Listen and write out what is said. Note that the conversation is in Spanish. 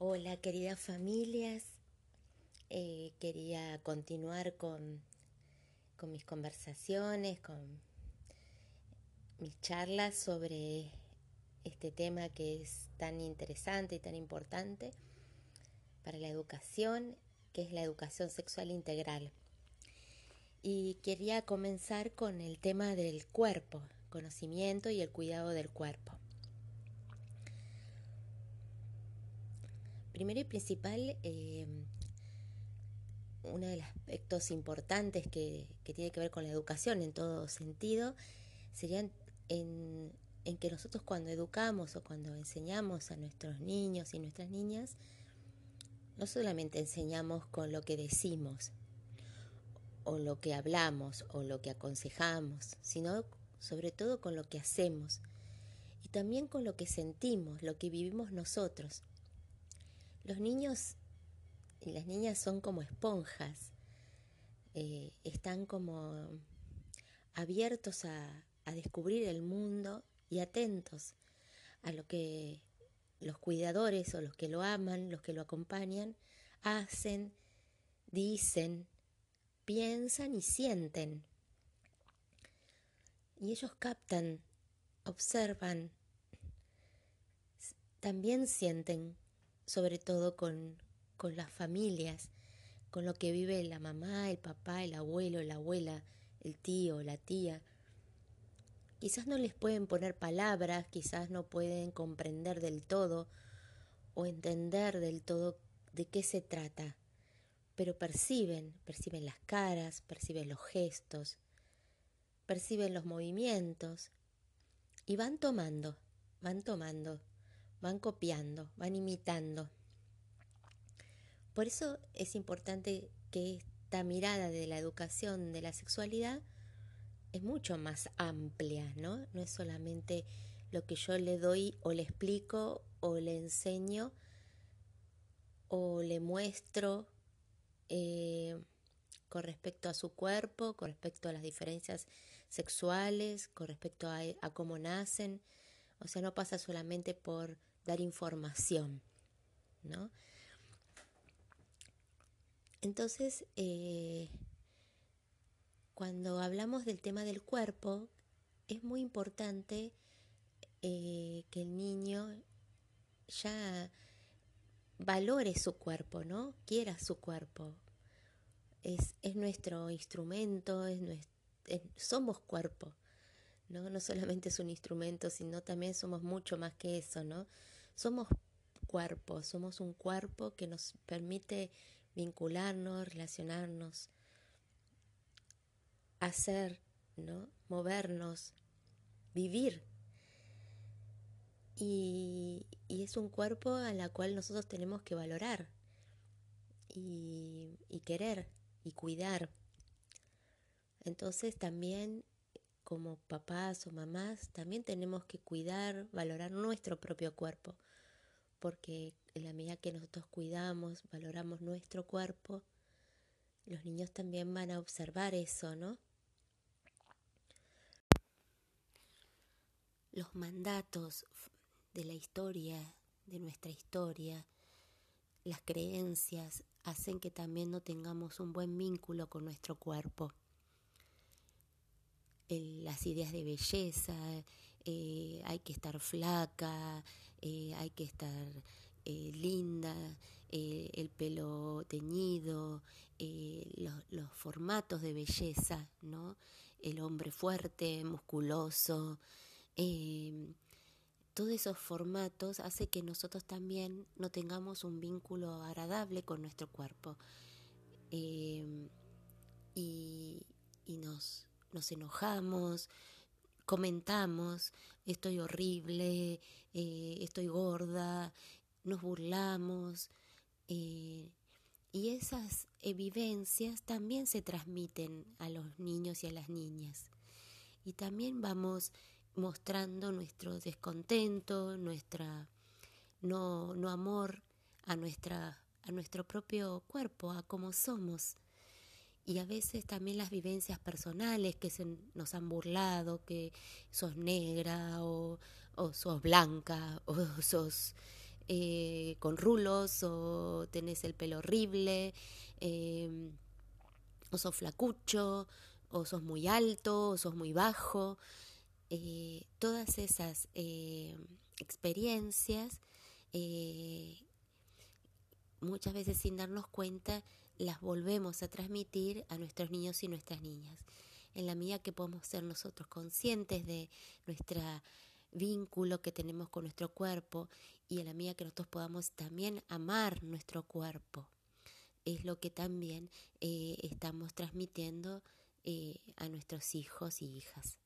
Hola queridas familias, eh, quería continuar con, con mis conversaciones, con mis charlas sobre este tema que es tan interesante y tan importante para la educación, que es la educación sexual integral. Y quería comenzar con el tema del cuerpo, conocimiento y el cuidado del cuerpo. Primero y principal, eh, uno de los aspectos importantes que, tiene que ver con la educación en todo sentido sería en, que nosotros cuando educamos o cuando enseñamos a nuestros niños y nuestras niñas, no solamente enseñamos con lo que decimos o lo que hablamos o lo que aconsejamos, sino sobre todo con lo que hacemos y también con lo que sentimos, lo que vivimos nosotros. Los niños y las niñas son como esponjas, eh, están como abiertos a, a descubrir el mundo y atentos a lo que los cuidadores o los que lo aman, los que lo acompañan, hacen, dicen, piensan y sienten. Y ellos captan, observan, también sienten sobre todo con, con las familias, con lo que vive la mamá, el papá, el abuelo, la abuela, el tío, la tía. Quizás no les pueden poner palabras, quizás no pueden comprender del todo o entender del todo de qué se trata, pero perciben, perciben las caras, perciben los gestos, perciben los movimientos y van tomando, van tomando van copiando, van imitando. Por eso es importante que esta mirada de la educación de la sexualidad es mucho más amplia, ¿no? No es solamente lo que yo le doy o le explico o le enseño o le muestro eh, con respecto a su cuerpo, con respecto a las diferencias sexuales, con respecto a, a cómo nacen. O sea, no pasa solamente por dar información, ¿no? Entonces, eh, cuando hablamos del tema del cuerpo, es muy importante eh, que el niño ya valore su cuerpo, ¿no? Quiera su cuerpo. Es, nuestro instrumento, es somos cuerpo, ¿no? No solamente es un instrumento, sino también somos mucho más que eso, ¿no? Somos cuerpo, somos un cuerpo que nos permite vincularnos, relacionarnos, hacer, ¿no? movernos, vivir. Y, y, es un cuerpo a la cual nosotros tenemos que valorar y, y querer y cuidar. Entonces también como papás o mamás también tenemos que cuidar, valorar nuestro propio cuerpo porque en la medida que nosotros cuidamos, valoramos nuestro cuerpo, los niños también van a observar eso, ¿no? Los mandatos de la historia, de nuestra historia, las creencias hacen que también no tengamos un buen vínculo con nuestro cuerpo. las ideas de belleza, eh, hay que estar flaca, eh, hay que estar eh, linda, el pelo teñido, los, formatos de belleza, ¿no? El hombre fuerte, musculoso, todos esos formatos hace que nosotros también no tengamos un vínculo agradable con nuestro cuerpo. y, y nos, nos enojamos, comentamos, estoy horrible, eh, estoy gorda, nos burlamos. Eh, y esas vivencias también se transmiten a los niños y a las niñas. Y también vamos mostrando nuestro descontento, nuestra no, no amor a, nuestra, a nuestro propio cuerpo, a cómo somos y a veces también las vivencias personales que se nos han burlado, que sos negra o, sos blanca o sos eh, con rulos o tenés el pelo horrible, em, o sos flacucho, o sos muy alto, o sos muy bajo. Eh, todas esas em, experiencias, eh, muchas veces sin darnos cuenta, las volvemos a transmitir a nuestros niños y nuestras niñas. En la medida que podemos ser nosotros conscientes de nuestro vínculo que tenemos con nuestro cuerpo y en la medida que nosotros podamos también amar nuestro cuerpo, es lo que también eh, estamos transmitiendo eh, a nuestros hijos y hijas.